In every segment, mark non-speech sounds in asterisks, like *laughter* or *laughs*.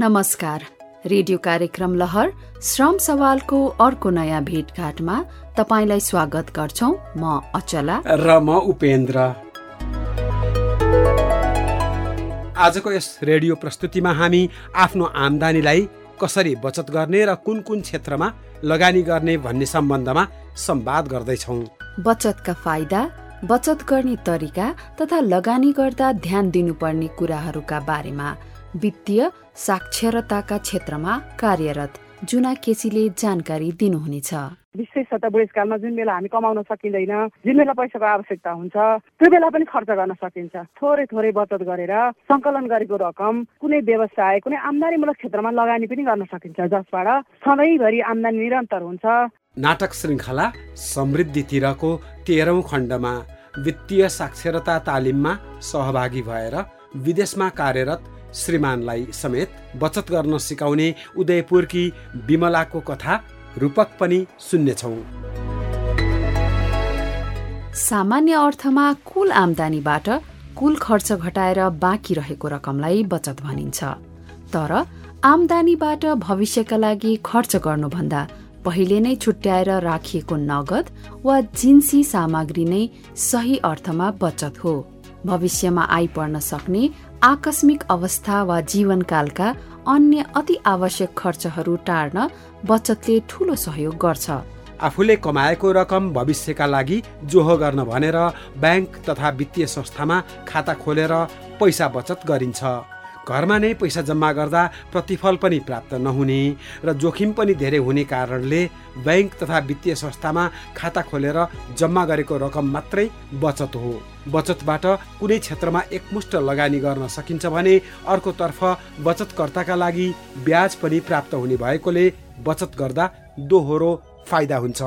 नमस्कार। रेडियो कार्यक्रम लहर श्रम सवालको अर्को नयाँ भेटघाटमा तपाईँलाई स्वागत गर्छौ म अचला। र म उपेन्द्र। आजको यस रेडियो प्रस्तुतिमा हामी आफ्नो आम्दानीलाई कसरी बचत गर्ने र कुन कुन क्षेत्रमा लगानी गर्ने भन्ने सम्बन्धमा संवाद गर्दैछौँ। बचतका फाइदा बचत गर्ने तरिका तथा लगानी गर्दा ध्यान दिनुपर्ने कुराहरूका बारेमा वित्तीय साक्षरताका क्षेत्रमा कार्यरत जुना केसीले जानकारी दिनुहुनेछ। विशेष त बुढेसकालमा जुन बेला हामी कमाउन सकिँदैन जुन बेला पैसाको आवश्यकता हुन्छ त्यो बेला पनि खर्च गर्न सकिन्छ। थोरै थोरै बचत गरेर सङ्कलन गरेको रकम कुनै व्यवसाय कुनै आम्दानीमूलक क्षेत्रमा लगानी पनि गर्न सकिन्छ जसबाट सधैँभरि आम्दानी निरन्तर हुन्छ। नाटक श्रृङ्खला समृद्धितिरको तेह्रौँ खण्डमा वित्तीय साक्षरता तालिममा सहभागी भएर विदेशमा कार्यरत श्रीमानलाई समेत बचत गर्न सिकाउने उदयपुरकी विमलाको कथा रूपक पनि सुन्नेछौँ। सामान्य अर्थमा कुल आम्दानीबाट कुल खर्च घटाएर बाँकी रहेको रकमलाई बचत भनिन्छ। तर आम्दानीबाट भविष्यका लागि खर्च गर्नुभन्दा पहिले नै छुट्याएर राखिएको नगद वा जिन्सी सामग्री नै सही अर्थमा बचत हो। भविष्यमा आइपर्न सक्ने आकस्मिक अवस्था वा जीवनकालका अन्य अति आवश्यक खर्चहरू टार्न बचतले ठूलो सहयोग गर्छ। आफूले कमाएको रकम भविष्यका लागि जोहो गर्न भनेर ब्याङ्क तथा वित्तीय संस्थामा खाता खोलेर पैसा बचत गरिन्छ। घरमा नै पैसा जम्मा गर्दा प्रतिफल पनि प्राप्त नहुने र जोखिम पनि धेरै हुने कारणले ब्याङ्क तथा वित्तीय संस्थामा खाता खोलेर जम्मा गरेको रकम मात्रै बचत हो। बचतबाट कुनै क्षेत्रमा एकमुष्ट लगानी गर्न सकिन्छ भने अर्कोतर्फ बचतकर्ताका लागि ब्याज पनि प्राप्त हुने भएकोले बचत गर्दा दोहोरो फाइदा हुन्छ।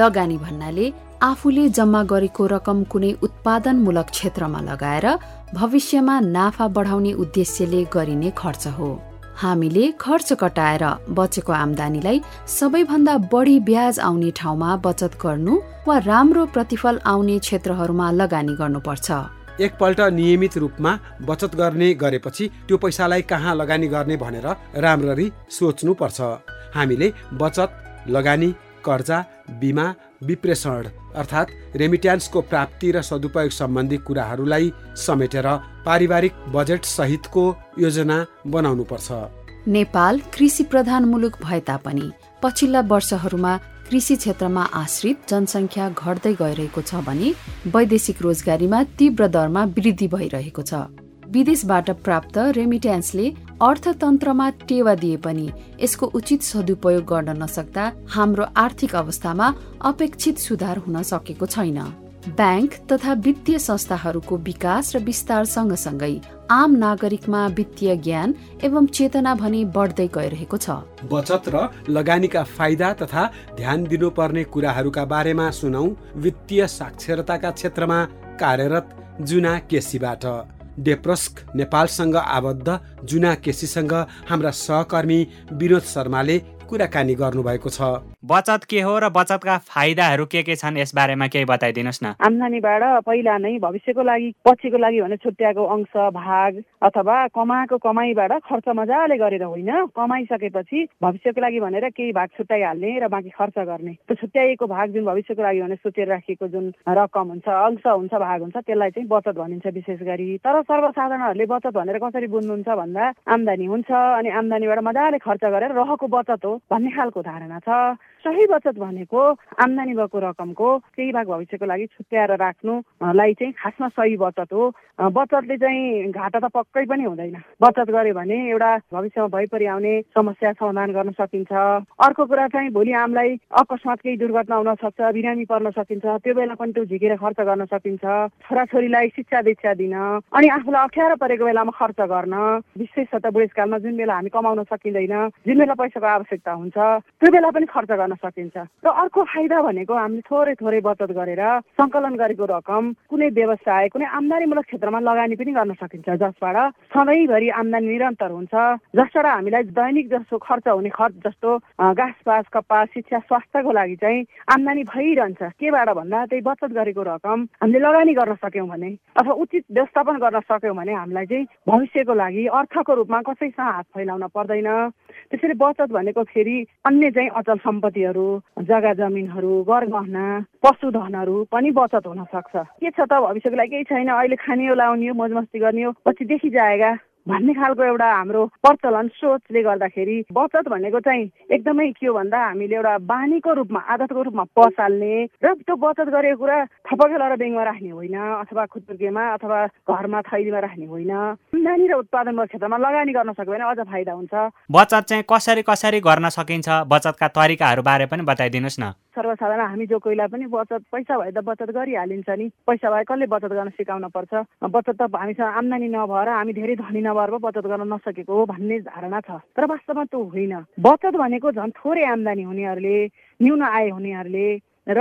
लगानी भन्नाले आफूले जम्मा गरेको रकम कुनै उत्पादनमूलक क्षेत्रमा लगाएर भविष्यमा नाफा बढाउने उद्देश्यले गरिने खर्च हो। हामीले खर्च कटाएर बचेको आम्दानीलाई सबैभन्दा बढी ब्याज आउने ठाउँमा बचत गर्नु वा राम्रो प्रतिफल आउने क्षेत्रहरूमा लगानी गर्नुपर्छ। एकपल्ट नियमित रूपमा बचत गर्ने गरेपछि त्यो पैसालाई कहाँ लगानी गर्ने भनेर राम्ररी सोच्नु पर्छ हामीले बचत लगानी कर्जा बिमा विप्रेषण अर्थात् रेमिट्यान्सको प्राप्ति र सदुपयोग सम्बन्धी कुराहरूलाई समेटेर पारिवारिक बजेट सहितको योजना बनाउनु पर्छ नेपाल कृषि प्रधान मुलुक भए तापनि पछिल्ला वर्षहरूमा कृषि क्षेत्रमा आश्रित जनसङ्ख्या घट्दै गइरहेको छ भने वैदेशिक रोजगारीमा तीव्र दरमा वृद्धि भइरहेको छ। विदेशबाट प्राप्त रेमिट्यान्सले अर्थतन्त्रमा टेवा दिए पनि यसको उचित सदुपयोग गर्न नसक्दा हाम्रो आर्थिक अवस्थामा अपेक्षित सुधार हुन सकेको छैन। ब्याङ्क तथा वित्तीय संस्थाहरूको विकास र विस्तार सँगसँगै आम नागरिकमा वित्तीय ज्ञान एवं चेतना भने बढ्दै गइरहेको छ। बचत र लगानीका फाइदा तथा ध्यान दिनुपर्ने कुराहरूका बारेमा सुनौ वित्तीय साक्षरताका क्षेत्रमा कार्यरत जुना केसीबाट। डेप्रस्क नेपालसँग आबद्ध जुना केसीसँग हाम्रा सहकर्मी विनोद शर्माले कुराकानी गर्नुभएको छ। बचत के हो र बचतका फाइदाहरू के के छन् यस बारेमा केही बताइदिनुहोस् न। आम्दानीबाट पहिला नै भविष्यको लागि पछिको लागि भने छुट्याएको अंश भाग अथवा कमाएको कमाईबाट खर्च मजाले गरेर होइन कमाइसकेपछि भविष्यको लागि भनेर केही भाग छुट्याइहाल्ने र बाँकी खर्च गर्ने। त्यो छुट्याइएको भाग जुन भविष्यको लागि भने सोचेर राखिएको जुन रकम हुन्छ अंश हुन्छ भाग हुन्छ त्यसलाई चाहिँ बचत भनिन्छ विशेष गरी। तर सर्वसाधारणहरूले बचत भनेर कसरी बुझ्नुहुन्छ भन्दा आम्दानी हुन्छ अनि आम्दानीबाट मजाले खर्च गरेर रहेको बचत हो भन्ने खालको धारणा छ। सही बचत भनेको आम्दानी भएको रकमको केही भाग भविष्यको लागि छुट्याएर राख्नुलाई चाहिँ खासमा सही बचत हो। बचतले चाहिँ घाटा त पक्कै पनि हुँदैन। बचत गर्यो भने एउटा भविष्यमा भइपरि आउने समस्या समाधान गर्न सकिन्छ। अर्को कुरा चाहिँ भोलि आमलाई अकस्मात केही दुर्घटना हुन सक्छ बिरामी पर्न सकिन्छ त्यो बेला पनि त्यो झिकेर खर्च गर्न सकिन्छ। छोराछोरीलाई शिक्षा दीक्षा दिन अनि आफूलाई अप्ठ्यारो परेको बेलामा खर्च गर्न विशेष त बुढेसकालमा जुन बेला हामी कमाउन सकिँदैन जुन बेला पैसाको आवश्यकता हुन्छ त्यो बेला पनि खर्च गर्न सकिन्छ। र अर्को फाइदा भनेको हामीले थोरै थोरै बचत गरेर सङ्कलन गरेको रकम कुनै व्यवसाय कुनै आम्दानीमूलक क्षेत्रमा लगानी पनि गर्न सकिन्छ जसबाट सधैँभरि आम्दानी निरन्तर हुन्छ जसबाट हामीलाई दैनिक जस्तो खर्च हुने खर्च जस्तो घाँस पास कपास शिक्षा स्वास्थ्यको लागि चाहिँ आम्दानी भइरहन्छ। केबाट भन्दा त्यही बचत गरेको रकम हामीले लगानी गर्न सक्यौँ भने अथवा उचित व्यवस्थापन गर्न सक्यौँ भने हामीलाई चाहिँ भविष्यको लागि अर्थको रूपमा कसैसँग हात फैलाउन पर्दैन। त्यसरी बचत भनेको फेरि अन्य चाहिँ अचल सम्पत्तिहरू जग्गा जमिनहरू गरगहना पशुधनहरू पनि बचत हुन सक्छ। के छ त भविष्यको लागि? केही छैन। अहिले खाने हो लाउने हो मौज गर्ने हो। पछि देखि जाएगा भन्ने खालको एउटा हाम्रो प्रचलन सोचले गर्दाखेरि बचत भनेको चाहिँ एकदमै के हो भन्दा हामीले एउटा बानीको रूपमा आदतको रूपमा पसाल्ने र त्यो बचत गरेको कुरा थपके लगाएर ब्याङ्कमा राख्ने होइन अथवा खुत्तुर्केमा अथवा घरमा थैलीमा राख्ने होइन। आम्दानी र उत्पादन क्षेत्रमा लगानी गर्न सक्यो भने अझ फाइदा हुन्छ। बचत चाहिँ कसरी कसरी गर्न सकिन्छ? बचतका तरिकाहरू बारे पनि बताइदिनुहोस् न। सर्वसाधारण हामी जो कोहीलाई पनि बचत पैसा भए त बचत गरिहालिन्छ नि। पैसा भए कसले बचत गर्न सिकाउन पर्छ? बचत त हामीसँग आम्दानी नभएर हामी धेरै धनी नभएर बचत गर्न नसकेको हो भन्ने धारणा छ। तर वास्तवमा त्यो होइन। बचत भनेको झन् थोरै आम्दानी हुनेहरूले न्यून आय हुनेहरूले र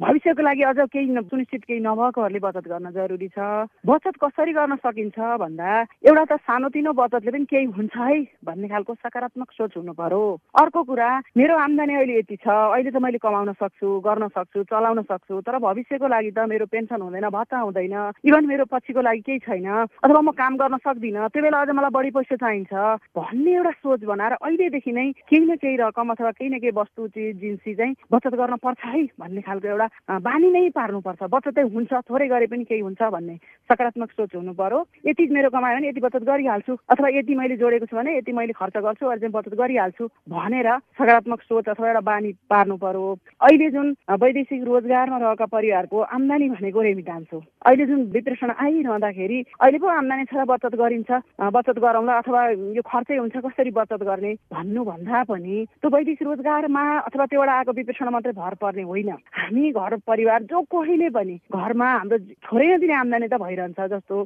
भविष्यको लागि अझ केही सुनिश्चित केही नभएकोहरूले बचत गर्न जरुरी छ। बचत कसरी गर्न सकिन्छ भन्दा एउटा त सानोतिनो बचतले पनि केही हुन्छ है भन्ने खालको सकारात्मक सोच हुनु पर्यो। अर्को कुरा मेरो आम्दानी अहिले यति छ। अहिले त मैले कमाउन सक्छु गर्न सक्छु चलाउन सक्छु तर भविष्यको लागि त मेरो पेन्सन हुँदैन भत्ता हुँदैन। इभन मेरो पछिको लागि केही छैन। अथवा म काम गर्न सक्दिनँ त्यो बेला अझ मलाई बढी पैसा चाहिन्छ भन्ने एउटा सोच बनाएर अहिलेदेखि नै केही न केही रकम अथवा केही न केही वस्तु चिज जिन्सी चाहिँ बचत गर्न पर्छ है। भन्ने खालको एउटा बानी नै पार्नुपर्छ। बचतै हुन्छ थोरै गरे पनि केही हुन्छ भन्ने सकारात्मक सोच हुनु पर्यो। यति मेरो कमायो भने यति बचत गरिहाल्छु अथवा यति मैले जोडेको छु भने यति मैले खर्च गर्छु चाहिँ बचत गरिहाल्छु भनेर सकारात्मक सोच अथवा एउटा बानी पार्नु पर्यो। अहिले जुन वैदेशिक रोजगारमा रहेका परिवारको आम्दानी भनेको रेमिटान्स हो। अहिले जुन विप्रेषण आइरहँदाखेरि अहिले पो आम्दानी छ बचत गरिन्छ। बचत गरौँला अथवा यो खर्चै हुन्छ कसरी बचत गर्ने? भन्नुभन्दा पनि त्यो वैदेशिक रोजगारमा अथवा त्योबाट आएको विप्रेषण मात्रै भर पर्ने होइन। हामी घर परिवार जो कोहीले पनि घरमा हाम्रो थोरै नदिने आम्दानी त भइरहन्छ जस्तो।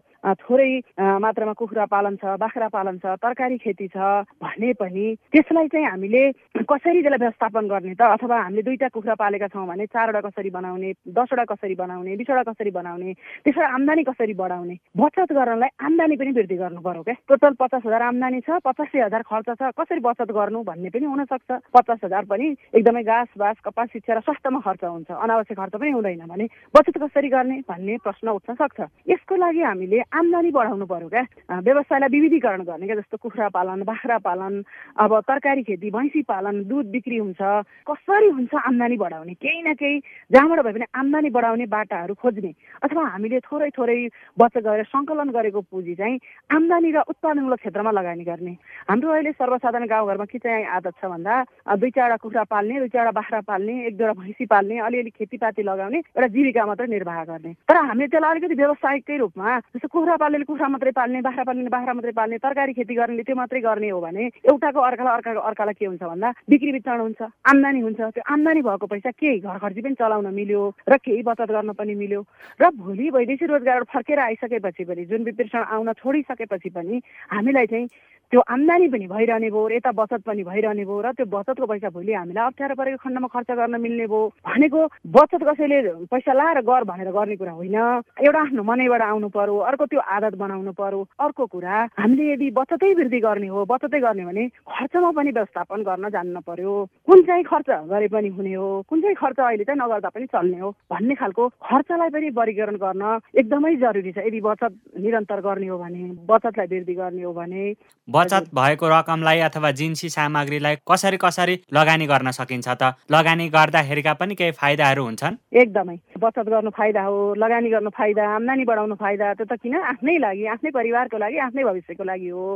थोरै मात्रामा कुखुरा पालन छ बाख्रा पालन छ तरकारी खेती छ भने पनि त्यसलाई चाहिँ हामीले कसरी त्यसलाई व्यवस्थापन गर्ने त? अथवा हामीले दुईवटा कुखुरा पालेका छौँ भने चारवटा कसरी बनाउने दसवटा कसरी बनाउने बिसवटा कसरी बनाउने? त्यसबाट आम्दानी कसरी बढाउने? बचत गर्नलाई आम्दानी पनि वृद्धि गर्नु पर्यो क्या। टोटल पचास हजार आम्दानी छ पचासी हजार खर्च छ कसरी बचत गर्नु भन्ने पनि हुनसक्छ। पचास हजार पनि एकदमै घाँस बाँस कपास शिक्षा र स्वास्थ्यमा खर्च हुन्छ। अनावश्यक खर्च पनि हुँदैन भने बचत कसरी गर्ने भन्ने प्रश्न उठ्न सक्छ। यसको लागि हामीले आम्दानी बढाउनु पर्यो क्या। व्यवसायलाई विविधीकरण गर्ने क्या जस्तो कुखुरा पालन बाख्रा पालन अब तरकारी खेती भैँसी पालन दुध बिक्री हुन्छ। कसरी हुन्छ आम्दानी बढाउने? केही न केही जहाँबाट भए पनि आम्दानी बढाउने बाटाहरू खोज्ने अथवा हामीले थोरै थोरै बचत गरेर सङ्कलन गरेको पुँजी चाहिँ आम्दानी र उत्पादनमूलक क्षेत्रमा लगानी गर्ने। हाम्रो अहिले सर्वसाधारण गाउँघरमा के चाहिँ आदत छ भन्दा दुई चारवटा कुखुरा पाल्ने दुई चारवटा बाख्रा पाल्ने एक दुईवटा भैँसी पाल्ने अलिअलि खेतीपाती लगाउने एउटा जीविका मात्रै निर्वाह गर्ने। तर हामीले त्यसलाई अलिकति व्यवसायिककै रूपमा जस्तो कुखुरा पाल्नेले कुखुरा मात्रै पाल्ने बाख्रा पाल्ने बाख्रा मात्रै पाल्ने तरकारी खेती गर्नेले त्यो मात्रै गर्ने हो भने एउटाको अर्कालाई अर्काको अर्कालाई के हुन्छ भन्दा बिक्री वितरण हुन्छ आम्दानी हुन्छ। त्यो आम्दानी भएको पैसा केही घर खर्ची पनि चलाउन मिल्यो र केही बचत गर्न पनि मिल्यो। र भोलि वैदेशिक रोजगारबाट फर्केर आइसकेपछि पनि जुन विप्रेषण आउन छोडिसकेपछि पनि हामीलाई चाहिँ त्यो आम्दानी पनि भइरहने भयो यता बचत पनि भइरहने भयो र त्यो बचतको पैसा भोलि हामीलाई अप्ठ्यारो परेको खण्डमा खर्च गर्न मिल्ने भयो भनेको बचत कसैले पैसा लाएर गर भनेर गर्ने कुरा होइन। एउटा आफ्नो मनैबाट आउनु पर्यो अर्को त्यो आदत बनाउनु पर्यो अर्को कुरा हामीले यदि बचतै वृद्धि गर्ने हो बचतै गर्ने भने खर्चमा पनि व्यवस्थापन गर्न जान्न पर्यो। कुन चाहिँ खर्च गरे पनि हुने हो कुन चाहिँ खर्च अहिले चाहिँ नगर्दा पनि चल्ने हो भन्ने खालको खर्चलाई पनि वर्गीकरण गर्न एकदमै जरुरी छ। यदि बचत निरन्तर गर्ने हो भने बचतलाई वृद्धि गर्ने हो भने बचत भएको रकमलाई अथवा जिन्सी सामग्रीलाई कसरी कसरी लगानी गर्न सकिन्छ त? लगानी गर्दाखेरिका पनि केही फाइदाहरू हुन्छन्? एकदमै। बचत गर्नु फाइदा हो लगानी गर्नु फाइदा आम्दानी बढाउनु फाइदा त्यो त किन? आफ्नै लागि आफ्नै परिवारको लागि आफ्नै भविष्यको लागि हो।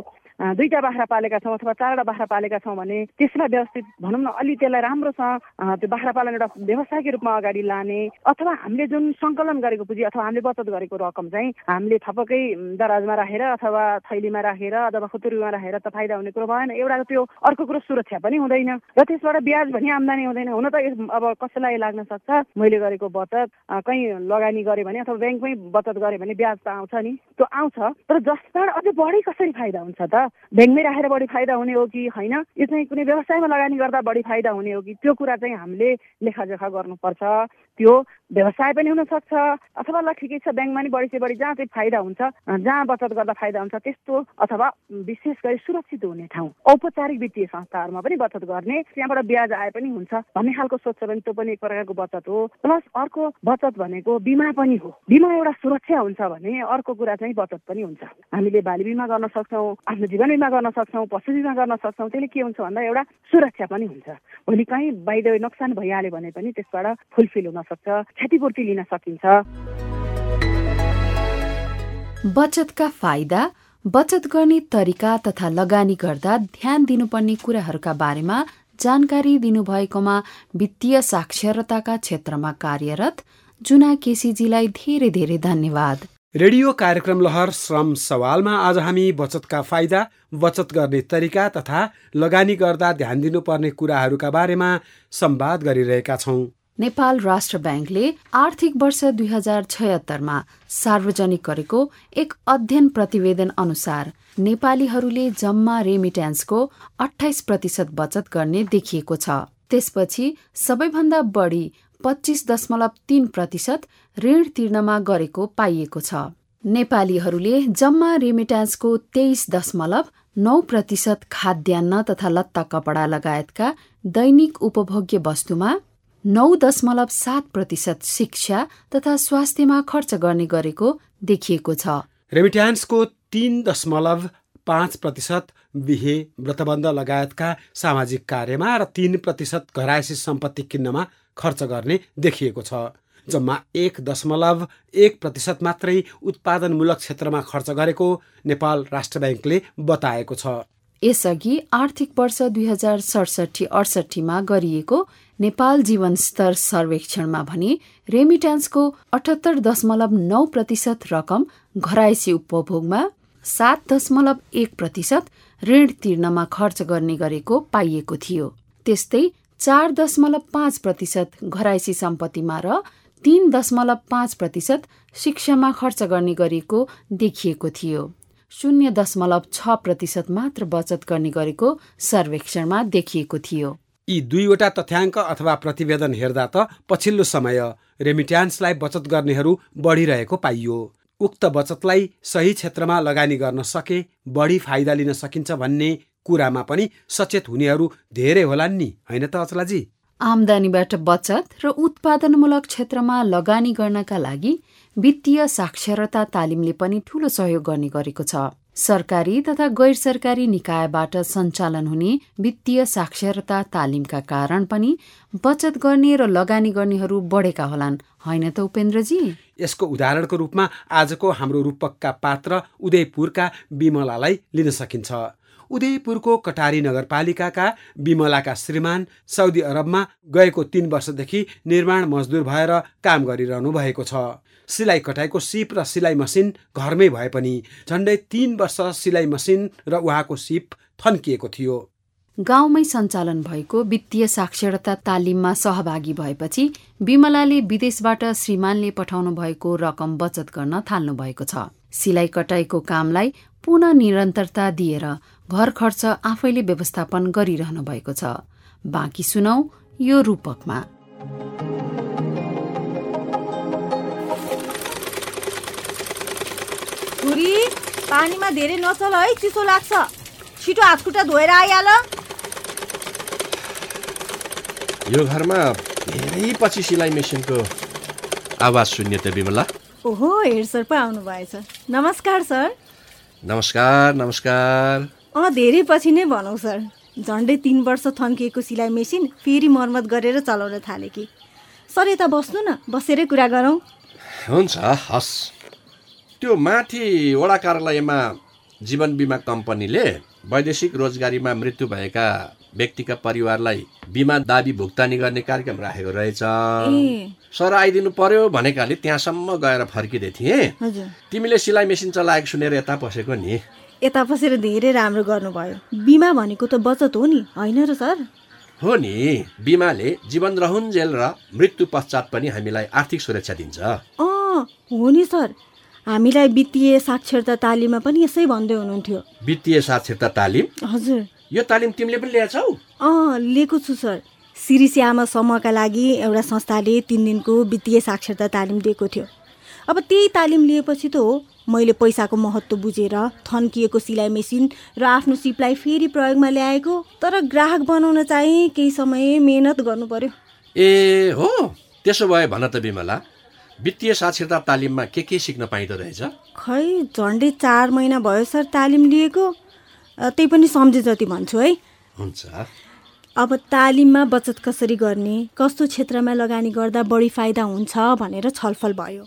दुईवटा बाख्रा पालेका छौँ अथवा चारवटा बाख्रा पालेका छौँ भने त्यसलाई व्यवस्थित भनौँ न अलि त्यसलाई राम्रोसँग त्यो बाख्रा पालन एउटा व्यवसायको रूपमा अगाडि लाने अथवा हामीले जुन सङ्कलन गरेको पुँजी अथवा हामीले बचत गरेको रकम चाहिँ हामीले थपकै दराजमा राखेर अथवा थैलीमा राखेर अथवा खुतुरीमा राखेर त फाइदा हुने कुरो भएन। एउटा त्यो अर्को कुरो सुरक्षा पनि हुँदैन र त्यसबाट ब्याज पनि आम्दानी हुँदैन। हुन त अब कसैलाई लागि लाग्न सक्छ? मैले गरेको बचत कहीँ लगानी गरेँ भने अथवा ब्याङ्कमै बचत गरेँ भने ब्याज त आउँछ नि। त्यो आउँछ तर जसबाट अझै बढी कसरी फाइदा हुन्छ त? ब्याङ्कमै राखेर बढी फाइदा हुने हो कि होइन? यो चाहिँ कुनै व्यवसायमा लगानी गर्दा बढी फाइदा हुने हो कि? त्यो कुरा चाहिँ हामीले लेखाजोखा गर्नुपर्छ। त्यो व्यवसाय पनि हुनसक्छ अथवा ल ठिकै छ ब्याङ्कमा नि बढी बढी जहाँ चाहिँ फाइदा हुन्छ जहाँ बचत गर्दा फाइदा हुन्छ त्यस्तो अथवा विशेष गरी सुरक्षित हुने ठाउँ औपचारिक वित्तीय संस्थाहरूमा पनि बचत गर्ने त्यहाँबाट ब्याज आए पनि हुन्छ भन्ने खालको सोच्छ भने त्यो पनि एक प्रकारको बचत हो प्लस अर्को बचत भनेको बिमा पनि हो बिमा एउटा सुरक्षा हुन्छ भने अर्को कुरा चाहिँ बचत पनि हुन्छ हामीले बाली बिमा गर्न सक्छौँ आफ्नो जीवन बिमा गर्न सक्छौँ पशु बिमा गर्न सक्छौँ त्यसले के हुन्छ भन्दा एउटा सुरक्षा पनि हुन्छ भोलि कहीँ बाहिर नोक्सान भइहाल्यो भने पनि त्यसबाट फुलफिल हुन सक्छ क्षतिपूर्ति लिन सकिन्छ। बचतका फाइदा बचत गर्ने तरिका तथा लगानी गर्दा ध्यान दिनुपर्ने कुराहरूका बारेमा जानकारी दिनुभएकोमा वित्तीय साक्षरताका क्षेत्रमा कार्यरत जुना केसीजीलाई धेरै धेरै धन्यवाद। रेडियो कार्यक्रम लहर श्रम सवालमा आज हामी बचतका फाइदा बचत गर्ने तरिका तथा लगानी गर्दा ध्यान दिनुपर्ने कुराहरूका बारेमा संवाद गरिरहेका छौँ। नेपाल राष्ट्र ब्याङ्कले आर्थिक वर्ष दुई हजार छयत्तरमा सार्वजनिक गरेको एक अध्ययन प्रतिवेदन अनुसार नेपालीहरूले जम्मा रेमिट्यान्सको अठाइस प्रतिशत बचत गर्ने देखिएको छ। त्यसपछि सबैभन्दा बढी पच्चिस दशमलव तीन प्रतिशत ऋण तिर्नमा गरेको पाइएको छ। नेपालीहरूले जम्मा रेमिट्यान्सको तेइस दशमलव नौ प्रतिशत खाद्यान्न तथा लत्ता कपडा लगायतका दैनिक उपभोग्य वस्तुमा नौ दशमलव सात प्रतिशत शिक्षा तथा स्वास्थ्यमा खर्च गर्ने गरेको देखिएको छ। रेमिट्यान्सको तीन दशमलव पाँच प्रतिशत बिहे व्रतबन्ध लगायतका सामाजिक कार्यमा र तीन प्रतिशत घरायसी सम्पत्ति किन्नमा खर्च गर्ने देखिएको छ जम्मा एक दशमलव एक प्रतिशत मात्रै उत्पादनमूलक क्षेत्रमा खर्च गरेको नेपाल राष्ट्र ब्याङ्कले बताएको छ। यसअघि आर्थिक वर्ष दुई हजार सडसठी अडसठीमा गरिएको नेपाल जीवन स्तर सर्वेक्षणमा भने रेमिट्यान्सको अठहत्तर दशमलव नौ प्रतिशत रकम घरायसी उपभोगमा सात दशमलव एक प्रतिशत ऋण तिर्नमा खर्च गर्ने गरेको पाइएको थियो। त्यस्तै चार दशमलव पाँच प्रतिशत घरायसी सम्पत्तिमा र तीन दशमलव पाँच प्रतिशत शिक्षामा खर्च गर्ने गरेको देखिएको थियो। शून्य दशमलव छ प्रतिशत मात्र बचत गर्ने गरेको सर्वेक्षणमा देखिएको थियो। यी दुईवटा तथ्याङ्क अथवा प्रतिवेदन हेर्दा त पछिल्लो समय रेमिट्यान्सलाई बचत गर्नेहरू बढिरहेको पाइयो। उक्त बचतलाई सही क्षेत्रमा लगानी गर्न सके बढी फाइदा लिन सकिन्छ भन्ने कुरामा पनि सचेत हुनेहरू धेरै होलान् नि होइन त अचलाजी? आमदानीबाट बचत र उत्पादनमूलक क्षेत्रमा लगानी गर्नका लागि वित्तीय साक्षरता तालिमले पनि ठूलो सहयोग गर्ने गरेको छ। सरकारी तथा गैर सरकारी निकायबाट सञ्चालन हुने वित्तीय साक्षरता तालिमका कारण पनि बचत गर्ने र लगानी गर्नेहरू बढेका होलान्। होइन त उपेन्द्रजी? यसको उदाहरणको रूपमा आजको हाम्रो रूपकका पात्र उदयपुरका विमलालाई लिन सकिन्छ। उदयपुरको कटारी नगरपालिकाका विमलाका श्रीमान साउदी अरबमा गएको तीन वर्षदेखि निर्माण मजदुर भएर काम गरिरहनु भएको छ। सिलाइ कटाइको सिप र सिलाइ मसिन घरमै भए पनि झन्डै तीन वर्ष सिलाइ मसिन र उहाँको सिप थन्किएको थियो। गाउँमै सञ्चालन भएको वित्तीय साक्षरता तालिममा सहभागी भएपछि विमलाले विदेशबाट श्रीमानले पठाउनु भएको रकम बचत गर्न थाल्नु भएको छ। सिलाइ कटाइको कामलाई पुनः निरन्तरता दिएर घर खर्च आफैले व्यवस्थापन गरिरहनु भएको छ। बाँकी सुनौ यो रूपकमा। छोरी पानीमा धेरै नचल है चिसो लाग्छ। छिटो हातखुट्टा धोएर आइहाल। यो घरमा धेरै पछि सिलाइ मेसिनको आवाज सुन्यो त विमला। ओहो हेड सर पो आउनु भएछ नमस्कार सर। नमस्कार नमस्कार। अँ धेरै पछि नै भनौँ सर। झन्डै तिन वर्ष थन्किएको सिलाइ मेसिन फेरि मर्मत गरेर चलाउन थाले कि। सर यता बस्नु न बसेरै कुरा गरौँ। हुन्छ हस्। त्यो माथि वडा कार्यालयमा जीवन बिमा कम्पनीले वैदेशिक रोजगारीमा मृत्यु भएका व्यक्तिका परिवारलाई बिमा दाबी भुक्तानी गर्ने कार्यक्रम राखेको रहेछ। सर आइदिनु पर्यो भनेकाले त्यहाँसम्म गएर फर्किँदै थिएँ। तिमीले सिलाइ मेसिन चलाएको सुनेर यता पसेको नि। यता पसेर धेरै राम्रो गर्नुभयो। बिमा भनेको त बचत हो नि होइन र सर? हो नि बिमाले जीवन रहुन्जेल र मृत्यु पश्चात पनि हामीलाई आर्थिक सुरक्षा दिन्छ। हो नि सर। हामीलाई वित्तीय साक्षरता तालिममा पनि यसै भन्दै हुनुहुन्थ्यो। वित्तीय साक्षरता तालिम? हजुर। यो तालिम तिमीले पनि ल्याएछौ? अँ लिएको छु सर। सिरिसी आमा समूहका लागि एउटा संस्थाले तिन दिनको वित्तीय साक्षरता तालिम दिएको थियो। अब त्यही तालिम लिएपछि त हो मैले पैसाको महत्त्व बुझेर थन्किएको सिलाइ मेसिन र आफ्नो सिपलाई फेरि प्रयोगमा ल्याएको तर ग्राहक बनाउन चाहिँ केही समय मेहनत गर्नु पर्यो। ए हो। त्यसो भए भन त बिमला वित्तीय साक्षरता तालिममा के के सिक्न पाइँदो रहेछ? खै झन्डै चार महिना भयो सर तालिम लिएको। त्यही पनि सम्झे जति भन्छु है। हुन्छ। अब तालिममा बचत कसरी गर्ने कस्तो क्षेत्रमा लगानी गर्दा बढी फाइदा हुन्छ भनेर छलफल भयो।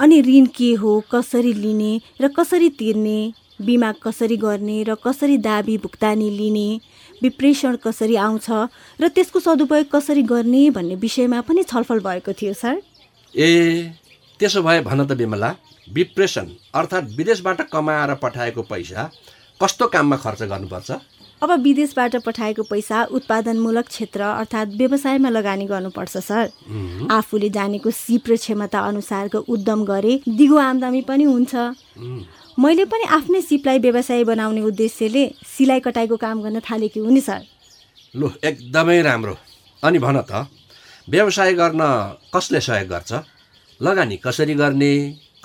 अनि ऋण के हो कसरी लिने र कसरी तिर्ने बिमा कसरी गर्ने र कसरी दाबी भुक्तानी लिने विप्रेषण कसरी आउँछ र त्यसको सदुपयोग कसरी गर्ने भन्ने विषयमा पनि छलफल भएको थियो सर। ए त्यसो भए भन त बिमला विप्रेसन अर्थात् विदेशबाट कमाएर पठाएको पैसा कस्तो काममा खर्च गर्नुपर्छ? अब विदेशबाट पठाएको पैसा उत्पादनमूलक क्षेत्र अर्थात् व्यवसायमा लगानी गर्नुपर्छ सर। आफूले जानेको सिप र क्षमता अनुसारको उद्यम गरे दिगो आम्दानी पनि हुन्छ। मैले पनि आफ्नै सिपलाई व्यवसाय बनाउने उद्देश्यले सिलाइ कटाइको काम गर्न थालेकी हुँ नि सर। लु एकदमै राम्रो। अनि भन त व्यवसाय गर्न कसले सहयोग गर्छ? लगानी कसरी गर्ने?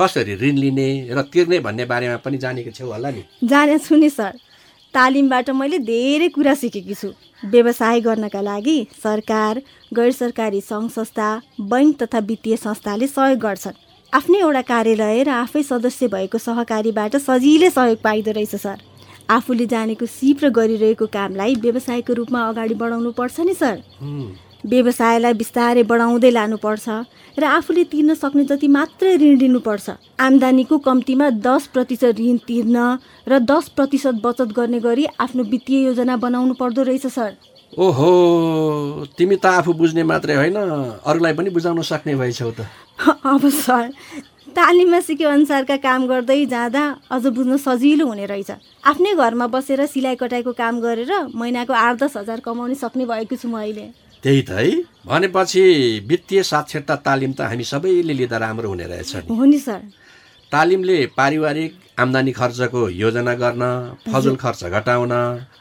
कसरी ऋण लिने र तिर्ने भन्ने बारेमा पनि जानेको छेउ होला नि। जानेछु नि सर तालिमबाट मैले धेरै कुरा सिकेकी छु। व्यवसाय गर्नका लागि सरकार गैर सरकारी सङ्घ संस्था बैङ्क तथा वित्तीय संस्थाले सहयोग गर्छन्। आफ्नै एउटा कार्यालय र आफै सदस्य भएको सहकारीबाट सजिलै सहयोग पाइदो रहेछ सर। आफूले जानेको सिप र गरिरहेको कामलाई व्यवसायको रूपमा अगाडि बढाउनु पर्छ नि सर। व्यवसायलाई बिस्तारै बढाउँदै लानुपर्छ र आफूले तिर्न सक्ने जति मात्रै ऋण लिनुपर्छ। आम्दानीको कम्तीमा दस प्रतिशत ऋण तिर्न र दस प्रतिशत बचत गर्ने गरी आफ्नो वित्तीय योजना बनाउनु पर्दो रहेछ सर। ओहो तिमी त आफू बुझ्ने मात्रै होइन। अरूलाई पनि बुझाउन सक्ने भएछौ त। *laughs* अब सर तालिममा सिके अनुसारका काम गर्दै जाँदा अझ बुझ्न सजिलो हुने रहेछ। आफ्नै घरमा बसेर सिलाइ कटाइको काम गरेर महिनाको आठ दस हजार कमाउन सक्ने भएको छु म अहिले। त्यही त है। भनेपछि वित्तीय साक्षरता तालिम त हामी सबैले लिँदा राम्रो हुने रहेछ नि। हो नि सर। तालिमले पारिवारिक आम्दानी खर्चको योजना गर्न फजुल खर्च घटाउन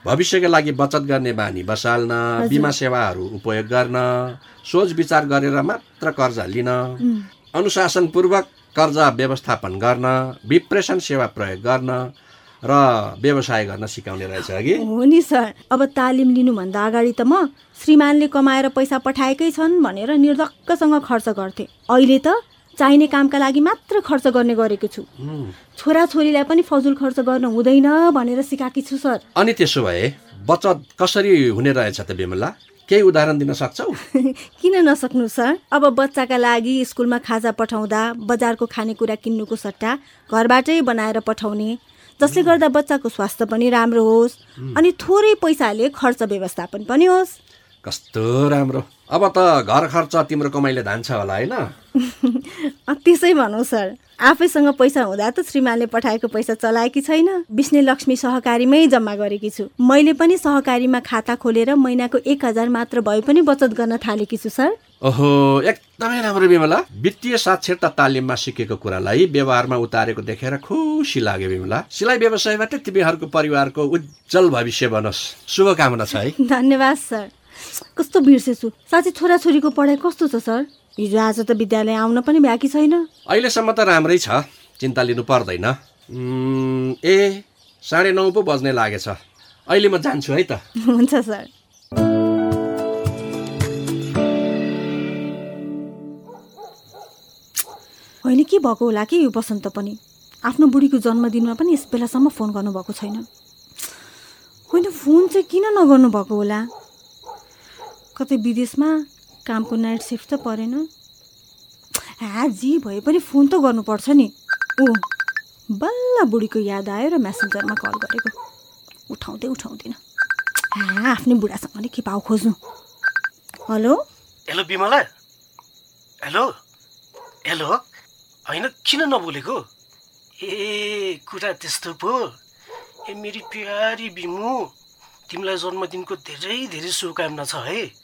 भविष्यका लागि बचत गर्ने बानी बसाल्न बिमा सेवाहरू उपयोग गर्न सोच विचार गरेर मात्र कर्जा लिन अनुशासनपूर्वक कर्जा व्यवस्थापन गर्न विप्रेषण सेवा प्रयोग गर्न र व्यवसाय गर्न सिकाउने रहेछ अघि हो नि सर। अब तालिम लिनुभन्दा अगाडि त म श्रीमानले कमाएर पैसा पठाएकै छन् भनेर निर्धक्कसँग खर्च गर्थेँ। अहिले त चाहिने कामका लागि मात्र खर्च गर्ने गरेको छु। उम्, छोराछोरीलाई पनि फजुल खर्च गर्न हुँदैन भनेर सिकाएकी छु सर। अनि त्यसो भए बचत कसरी हुने रहेछ त बिमला केही उदाहरण दिन सक्छौ? *laughs* किन नसक्नु सर? अब बच्चाका लागि स्कुलमा खाजा पठाउँदा बजारको खानेकुरा किन्नुको सट्टा घरबाटै बनाएर पठाउने जसले गर्दा बच्चाको स्वास्थ्य पनि राम्रो होस् अनि थोरै पैसाले खर्च व्यवस्थापन पनि होस्। कस्तो राम्रो। अब त घर खर्च तिम्रो कमाइले धान्छ होला होइन? *laughs* त्यसै भनौँ सर। आफैसँग पैसा हुँदा त श्रीमानले पठाएको पैसा चलाएकी छैन। विष्णु लक्ष्मी सहकारीमै जम्मा गरेकी छु। मैले पनि सहकारीमा खाता खोलेर महिनाको एक हजार मात्र भए पनि बचत गर्न थालेकी छु सर। ओहो एकदमै राम्रो बिमला। वित्तीय साक्षरता तालिममा सिकेको कुरालाई व्यवहारमा उतारेको देखेर खुसी लाग्यो बिमला। सिलाइ व्यवसायबाट तिमीहरूको परिवारको उज्जवल भविष्य बनोस्। शुभकामना छ है। *laughs* धन्यवाद सर। कस्तो बिर्सेछु? साँच्चै छोराछोरीको पढाइ कस्तो छ सर? हिजो आज त विद्यालय आउन पनि भ्याकी छैन। अहिलेसम्म त राम्रै छ। चिन्ता लिनु पर्दैन। ए साढे नौ पो बज्ने लागेछ। अहिले म जान्छु है त। *laughs* हुन्छ सर। होइन के भएको होला? कि यो बसन्त पनि? आफ्नो बुढीको जन्मदिनमा पनि यस बेलासम्म फोन गर्नुभएको छैन। होइन फोन चाहिँ किन नगर्नु भएको होला? कतै विदेशमा कामको नाइट सिफ्ट त परेन। हा जे भए पनि फोन त गर्नुपर्छ नि। ओ बल्ल बुढीको याद आयो र मेसेन्जरमा कल गरेको। उठाउँदै उठाउँदिनँ। हा आफ्नै बुढासँग नै के पाउ खोज्नु। Hello? Hello Bimala? Hello? Hello? होइन किन नबोलेको? ए कुरा त्यस्तो पो। ए मेरी प्यारी बिमु तिमीलाई जन्मदिनको धेरै धेरै शुभकामना छ है।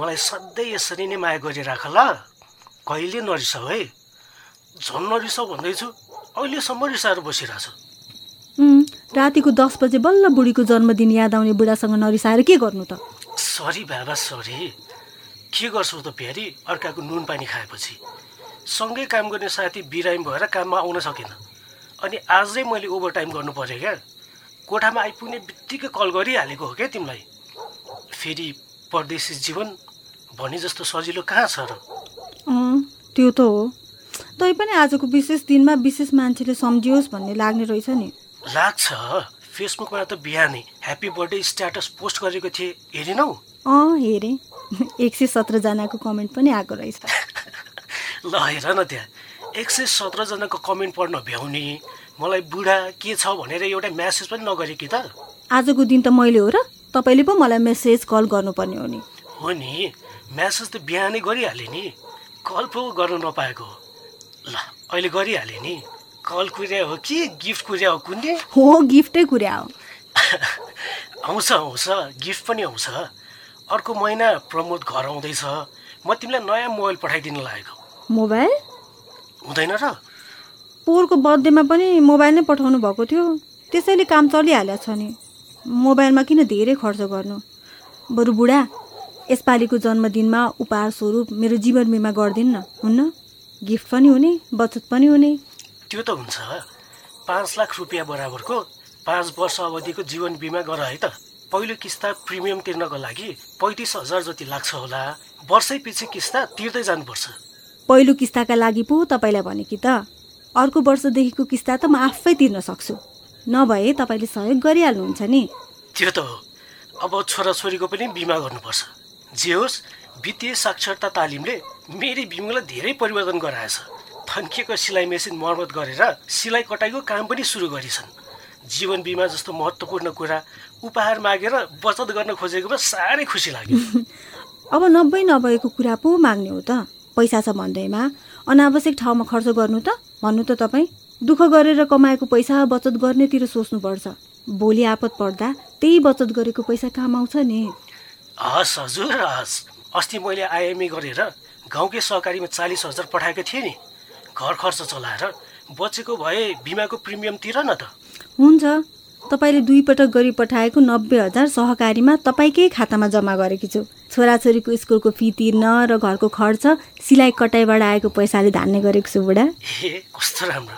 मलाई सधैँ यसरी नै माया गरिराख ल। कहिले नरिसाऊ है। झन् नरिसाऊ भन्दैछु अहिलेसम्म रिसाएर बसिरहेछ। उम्, रातिको दस बजे बल्ल बुढीको जन्मदिन याद आउने बुढासँग नरिसाएर के गर्नु त? सरी बाबा सरी। के गर्छौ त प्यारी? अर्काको नुन पानी खाएपछि। सँगै काम गर्ने साथी बिरामी भएर काममा आउन सकेन। अनि आजै मैले ओभर टाइम गर्नु पऱ्यो क्या। कोठामा आइपुग्ने बित्तिकै कल गरिहालेको हो क्या तिमीलाई। फेरि परदेशी जीवन भने जस्तो सजिलो कहाँ छ र? त्यो त हो। तैपनि आजको विशेष दिनमा विशेष मान्छेले सम्झियोस् भन्ने लाग्ने रहेछ नि। लाग्छ। फेसबुकमा त बिहानै ह्याप्पी बर्थडे स्ट्याटस पोस्ट गरेको थिएँ। हेरेनौ? अँ हेरेँ। *laughs* एक सय सत्रजनाको कमेन्ट पनि आएको रहेछ। *laughs* ल हेर न त्यहाँ। एक सय सत्रजनाको कमेन्ट पढ्न भ्याउने। मलाई बुढा के छ भनेर एउटा म्यासेज पनि नगरे कि त? आजको दिन त मैले हो र तपाईँले पो मलाई मेसेज कल गर्नुपर्ने हो नि। हो नि। म्यासेज त बिहानै गरिहालेँ नि। कल पो गर्न नपाएको। ल अहिले गरिहालेँ नि। कल कुर्या हो कि गिफ्ट कुर्या हो कुन्ने हो गिफ्टै कुरा हो। *laughs* आउँछ आउँछ। गिफ्ट पनि आउँछ। अर्को महिना प्रमोद घर आउँदैछ। म तिमीलाई नयाँ मोबाइल पठाइदिन लागेको। मोबाइल? हुँदैन र। पोहोरको बर्थडेमा पनि मोबाइल नै पठाउनु भएको थियो। त्यसैले काम चलिहालेको छ नि। मोबाइलमा किन धेरै खर्च गर्नु? बरु बुढा यसपालिको जन्मदिनमा उपहार स्वरूप मेरो जीवन बिमा गरिदिनु न हुन्न? गिफ्ट पनि हुने बचत पनि हुने। त्यो त हुन्छ। पाँच लाख रुपियाँ बराबरको पाँच वर्ष अवधिको जीवन बिमा गर है त। पहिलो किस्ता प्रिमियम तिर्नको लागि पैँतिस हजार जति लाग्छ होला। वर्षै पछि किस्ता तिर्दै जानुपर्छ। पहिलो किस्ताका लागि पो तपाईँलाई भने कि त अर्को वर्षदेखिको किस्ता त म आफै तिर्न सक्छु। नभए तपाईँले सहयोग गरिहाल्नुहुन्छ नि। त्यो त हो। अब छोराछोरीको पनि बिमा गर्नुपर्छ। जे होस् वित्तीय साक्षरता तालिमले मेरै बिमालाई धेरै परिवर्तन गराएछ। थन्किएको सिलाइ मेसिन मर्मत गरेर सिलाइ कटाइको काम पनि सुरु गरेछन्। जीवन बिमा जस्तो महत्त्वपूर्ण कुरा उपहार मागेर बचत गर्न खोजेकोमा साह्रै खुसी लाग्यो। *laughs* अब नब्बे नभएको कुरा पो माग्ने हो त। पैसा छ भन्दैमा अनावश्यक ठाउँमा खर्च गर्नु त भन्नु त तपाईँ दुःख गरेर कमाएको पैसा बचत गर्नेतिर सोच्नुपर्छ। भोलि आपत पर्दा त्यही बचत गरेको पैसा काम आउँछ नि? हस् हजुर हस्। अस्ति मैले आइएमए गरेर गाउँकै सहकारीमा चालिस हजार पठाएको थिएँ नि। घर खर्च चलाएर बचेको भए बिमाको प्रिमियम तिर न त। हुन्छ। तपाईँले दुई पटक गरी पठाएको नब्बे हजार सहकारीमा तपाईँकै खातामा जम्मा गरेकी छु। छोराछोरीको स्कुलको फी तिर्न र घरको खर्च सिलाइ कटाइबाट आएको पैसाले धान्ने गरेको छु बुढा। ए कस्तो राम्रो।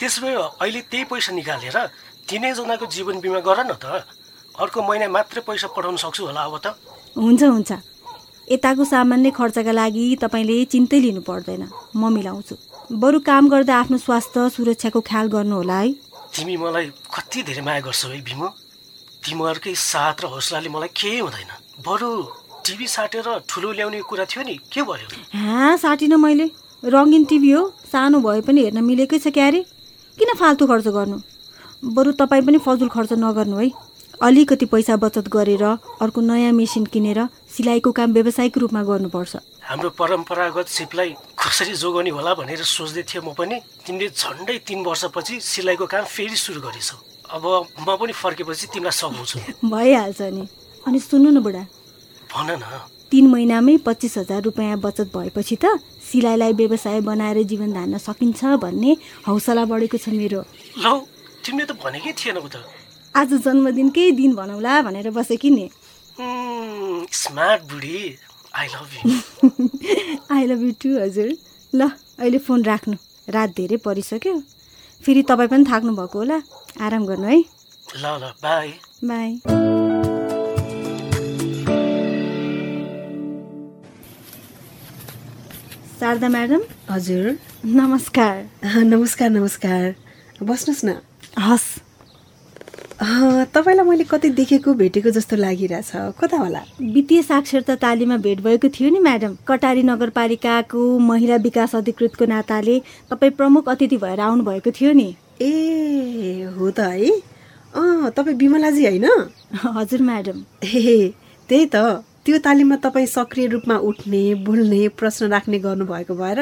त्यसो भए अहिले त्यही पैसा निकालेर तिनैजनाको जीवन बिमा गर न त। अर्को महिना मात्रै पैसा पठाउन सक्छु होला अब त। हुन्छ हुन्छ। यताको सामान्य खर्चका लागि तपाईँले चिन्तै लिनु पर्दैन। म मिलाउँछु। बरु काम गर्दा आफ्नो स्वास्थ्य सुरक्षाको ख्याल गर्नु होला है। तिमी मलाई कति धेरै माया गर्छौ है भीम तिमीहरूकै साथ र हौसलाले मलाई केही हुँदैन। बरु टिभी साटेर ठुलो ल्याउने कुरा थियो नि के भयो? हाँ साटिनँ मैले। रङ्गिन टिभी हो सानो भए पनि हेर्न मिलेकै छ क्यारे। किन फाल्तु खर्च गर्नु? बरु तपाईँ पनि फजुल खर्च नगर्नु है। अलिकति पैसा बचत गरेर अर्को नयाँ मेसिन किनेर सिलाइको काम व्यावसायिक रूपमा गर्नुपर्छ। हाम्रो परम्परागत सिपलाई कसरी जोगाउने होला भनेर सोच्दै थिएँ म पनि। तिमीले झन्डै तिन वर्षपछि सिलाइको काम फेरि सुरु गरेछौ। अब म पनि फर्केपछि तिमीलाई सघाउँछु भइहाल्छ नि। अनि सुन्नु न बुढा। भन न। तिन महिनामै पच्चिस हजार रुपियाँ बचत भएपछि त सिलाइलाई व्यवसाय बनाएर जीवन धान्न सकिन्छ भन्ने हौसला बढेको छ मेरो। लौ तिमीले त भनेकै थिएनौ त आज जन्मदिनकै दिन भनौँला भनेर बसेकी नि। उम्, स्मार्ट बुढी। I love you I love you too हजुर। ल अहिले फोन राख्नु। रात धेरै परिसक्यो। फेरि तपाईँ पनि थाक्नु भएको होला। आराम गर्नु है। ल ल बाई बाई शारदा म्याडम। हजुर। नमस्कार। नमस्कार नमस्कार। बस्नुहोस् न। हस्। तपाईँलाई मैले कतै देखेको भेटेको जस्तो लागिरहेछ। कता होला? वित्तीय साक्षरता तालिममा भेट भएको थियो नि म्याडम। कटारी नगरपालिकाको महिला विकास अधिकृतको नाताले तपाईँ प्रमुख अतिथि भएर आउनुभएको थियो नि। ए हो त है। अँ तपाईँ विमलाजी होइन? *laughs* हजुर म्याडम। ए त्यही त। त्यो तालिममा तपाईँ सक्रिय रूपमा उठ्ने बोल्ने प्रश्न राख्ने गर्नुभएको भएर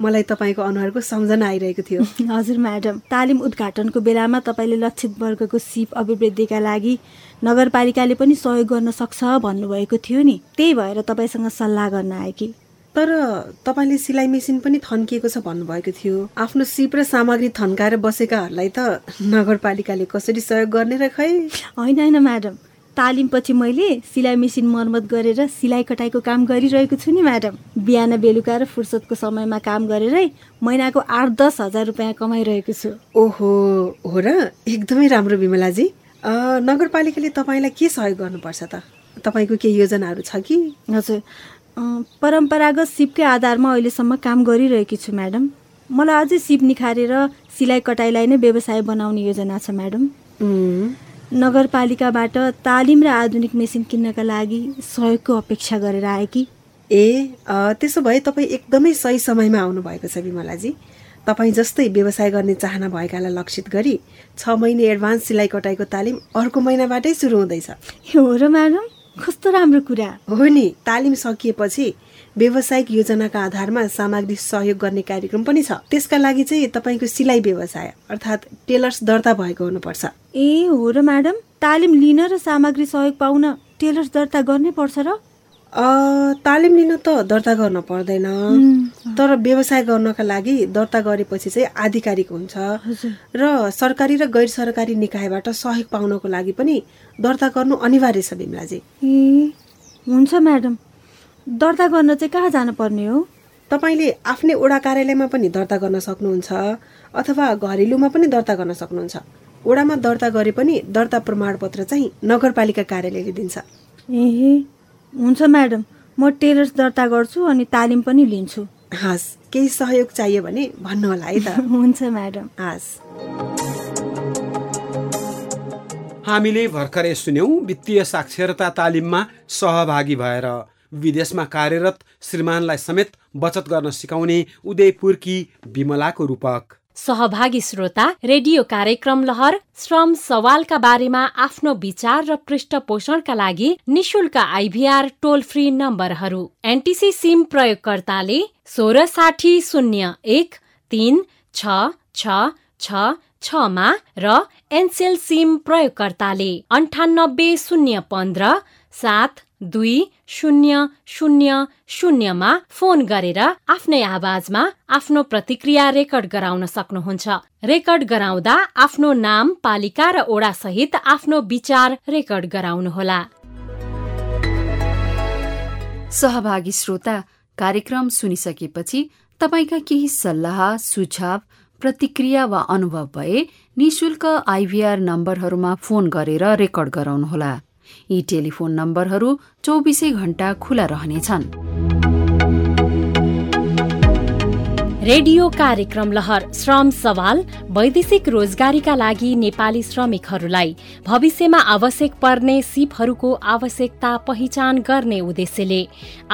मलाई तपाईँको अनुहारको सम्झना आइरहेको थियो। *laughs* हजुर म्याडम। तालिम उद्घाटनको बेलामा तपाईँले लक्षित वर्गको सिप अभिवृद्धिका लागि नगरपालिकाले पनि सहयोग गर्न सक्छ भन्नुभएको थियो नि। त्यही भएर तपाईँसँग सल्लाह गर्न आए कि। तर तपाईँले सिलाइ मेसिन पनि थन्किएको छ भन्नुभएको थियो। आफ्नो सिप र सामग्री थन्काएर बसेकाहरूलाई त नगरपालिकाले कसरी सहयोग गर्ने र खै? *laughs* होइन होइन म्याडम। तालिमपछि मैले सिलाइ मेसिन मर्मत गरेर सिलाइ कटाइको काम गरिरहेको छु नि म्याडम। बिहान बेलुका र फुर्सदको समयमा काम गरेरै महिनाको आठ दस हजार रुपियाँ कमाइरहेको छु। ओहो हो र? एकदमै राम्रो विमलाजी। अ, नगरपालिकाले तपाईँलाई के सहयोग गर्नुपर्छ त? तपाईँको केही योजनाहरू छ कि? हजुर। परम्परागत सिपकै आधारमा अहिलेसम्म काम गरिरहेकी छु म्याडम। मलाई अझै सिप निखारेर सिलाइ कटाइलाई नै व्यवसाय बनाउने योजना छ म्याडम। नगरपालिकाबाट तालिम र आधुनिक मेसिन किन्नका लागि सहयोगको अपेक्षा गरेर आए कि? ए त्यसो भए तपाईँ एकदमै सही समयमा आउनुभएको छ विमलाजी। तपाईँ जस्तै व्यवसाय गर्ने चाहना भएकालाई लक्षित गरी छ महिने एडभान्स सिलाइ कटाइको तालिम अर्को महिनाबाटै सुरु हुँदैछ। हो र म्याडम कस्तो राम्रो कुरा। हो नि तालिम सकिएपछि व्यावसायिक योजनाका आधारमा सामग्री सहयोग गर्ने कार्यक्रम पनि छ। त्यसका लागि चाहिँ तपाईँको सिलाइ व्यवसाय अर्थात् टेलर्स दर्ता भएको हुनुपर्छ। ए हो र म्याडम। तालिम लिन र सामग्री सहयोग पाउन टेलर्स दर्ता गर्नै पर्छ र? तालिम लिन त दर्ता गर्न पर्दैन। तर व्यवसाय गर्नका लागि दर्ता गरेपछि चाहिँ आधिकारिक हुन्छ। र सरकारी र गैर सरकारी निकायबाट सहयोग पाउनको लागि पनि दर्ता गर्नु अनिवार्य छ बिमलाजी ए हुन्छ म्याडम। दर्ता गर्न चाहिँ कहाँ जानुपर्ने हो? तपाईँले आफ्नै ओडा कार्यालयमा पनि दर्ता गर्न सक्नुहुन्छ अथवा घरेलुमा पनि दर्ता गर्न सक्नुहुन्छ। ओडामा दर्ता गरे पनि दर्ता प्रमाणपत्र चाहिँ नगरपालिका कार्यालयले दिन्छ। ए हुन्छ म्याडम। म टेलर्स दर्ता गर्छु अनि तालिम पनि लिन्छु। हस् केही सहयोग चाहियो भने भन्नुहोला है त। *laughs* हुन्छ म्याडम। हस्। हामीले भर्खरै सुन्यौं वित्तीय साक्षरता तालिममा सहभागी भएर विदेशमा कार्यरत श्रीमानलाई समेत बचत गर्न सिकाउने उदयपुरकी विमलाको रूपक। सहभागी श्रोता रेडियो कार्यक्रम लहर श्रम सवालका बारेमा आफ्नो विचार र पृष्ठपोषणका लागि निशुल्क आइभीआर टोल फ्री नम्बरहरू। एनटिसी सिम प्रयोगकर्ताले सोह्र साठी शून्य एक तिन छ छ छ छमा र एनसेल सिम प्रयोगकर्ताले अन्ठानब्बे शून्य पन्ध्र सात दुई शून्य शून्य शून्यमा फोन गरेर आफ्नै आवाजमा आफ्नो प्रतिक्रिया रेकर्ड गराउन सक्नुहुन्छ। रेकर्ड गराउँदा आफ्नो नाम पालिका र ओडा सहित आफ्नो विचार रेकर्ड गराउनुहोला। सहभागी श्रोता कार्यक्रम सुनिसकेपछि तपाईँका केही सल्लाह सुझाव प्रतिक्रिया वा अनुभव भए निशुल्क आइभीआर नम्बरहरूमा फोन गरेर रेकर्ड गराउनुहोला। यी टेलिफोन नम्बरहरू चौबिसै घण्टा खुला रहनेछन्। रेडियो कार्यक्रम लहर श्रम सवाल वैदेशिक रोजगारीका लागि नेपाली श्रमिकहरूलाई भविष्यमा आवश्यक पर्ने सिपहरूको आवश्यकता पहिचान गर्ने उद्देश्यले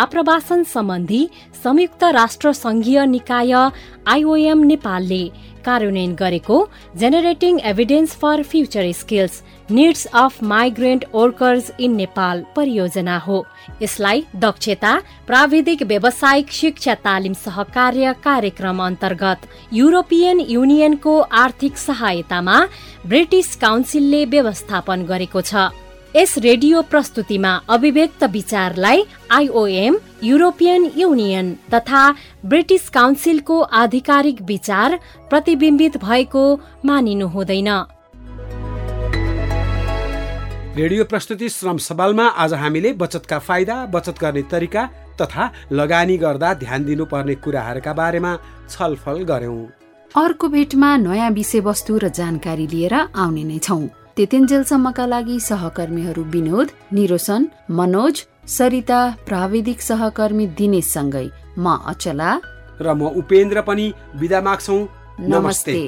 आप्रवासन सम्बन्धी संयुक्त राष्ट्र संघीय निकाय आइओएम नेपालले कार्यान्वयन गरेको generating evidence for future skills needs of migrant workers in Nepal परियोजना हो। यसलाई दक्षता प्राविधिक व्यावसायिक शिक्षा तालिम सहकार्य कार्यक्रम अन्तर्गत युरोपियन युनियनको आर्थिक सहायतामा ब्रिटिस काउन्सिलले व्यवस्थापन गरेको छ। यस रेडियो प्रस्तुतिमा अभिव्यक्त विचारलाई आइओएम युरोपियन युनियन तथा ब्रिटिस काउन्सिलको आधिकारिक विचार प्रतिबिम्बित भएको मानिनु हुँदैन। रेडियो प्रस्तुति श्रम सवालमा आज हामीले बचतका फाइदा बचत गर्ने तरिका तथा लगानी गर्दा ध्यान दिनुपर्ने कुराहरूका बारेमा छलफल गर्यौं अर्को भेटमा नयाँ विषयवस्तु र जानकारी लिएर आउने नै छौँ। त्यतिन्जेलसम्मका लागि सहकर्मीहरू विनोद निरोशन मनोज सरिता प्राविधिक सहकर्मी दिनेशसँगै म अचला। र म उपेन्द्र पनि बिदा माग्छौं। नमस्ते।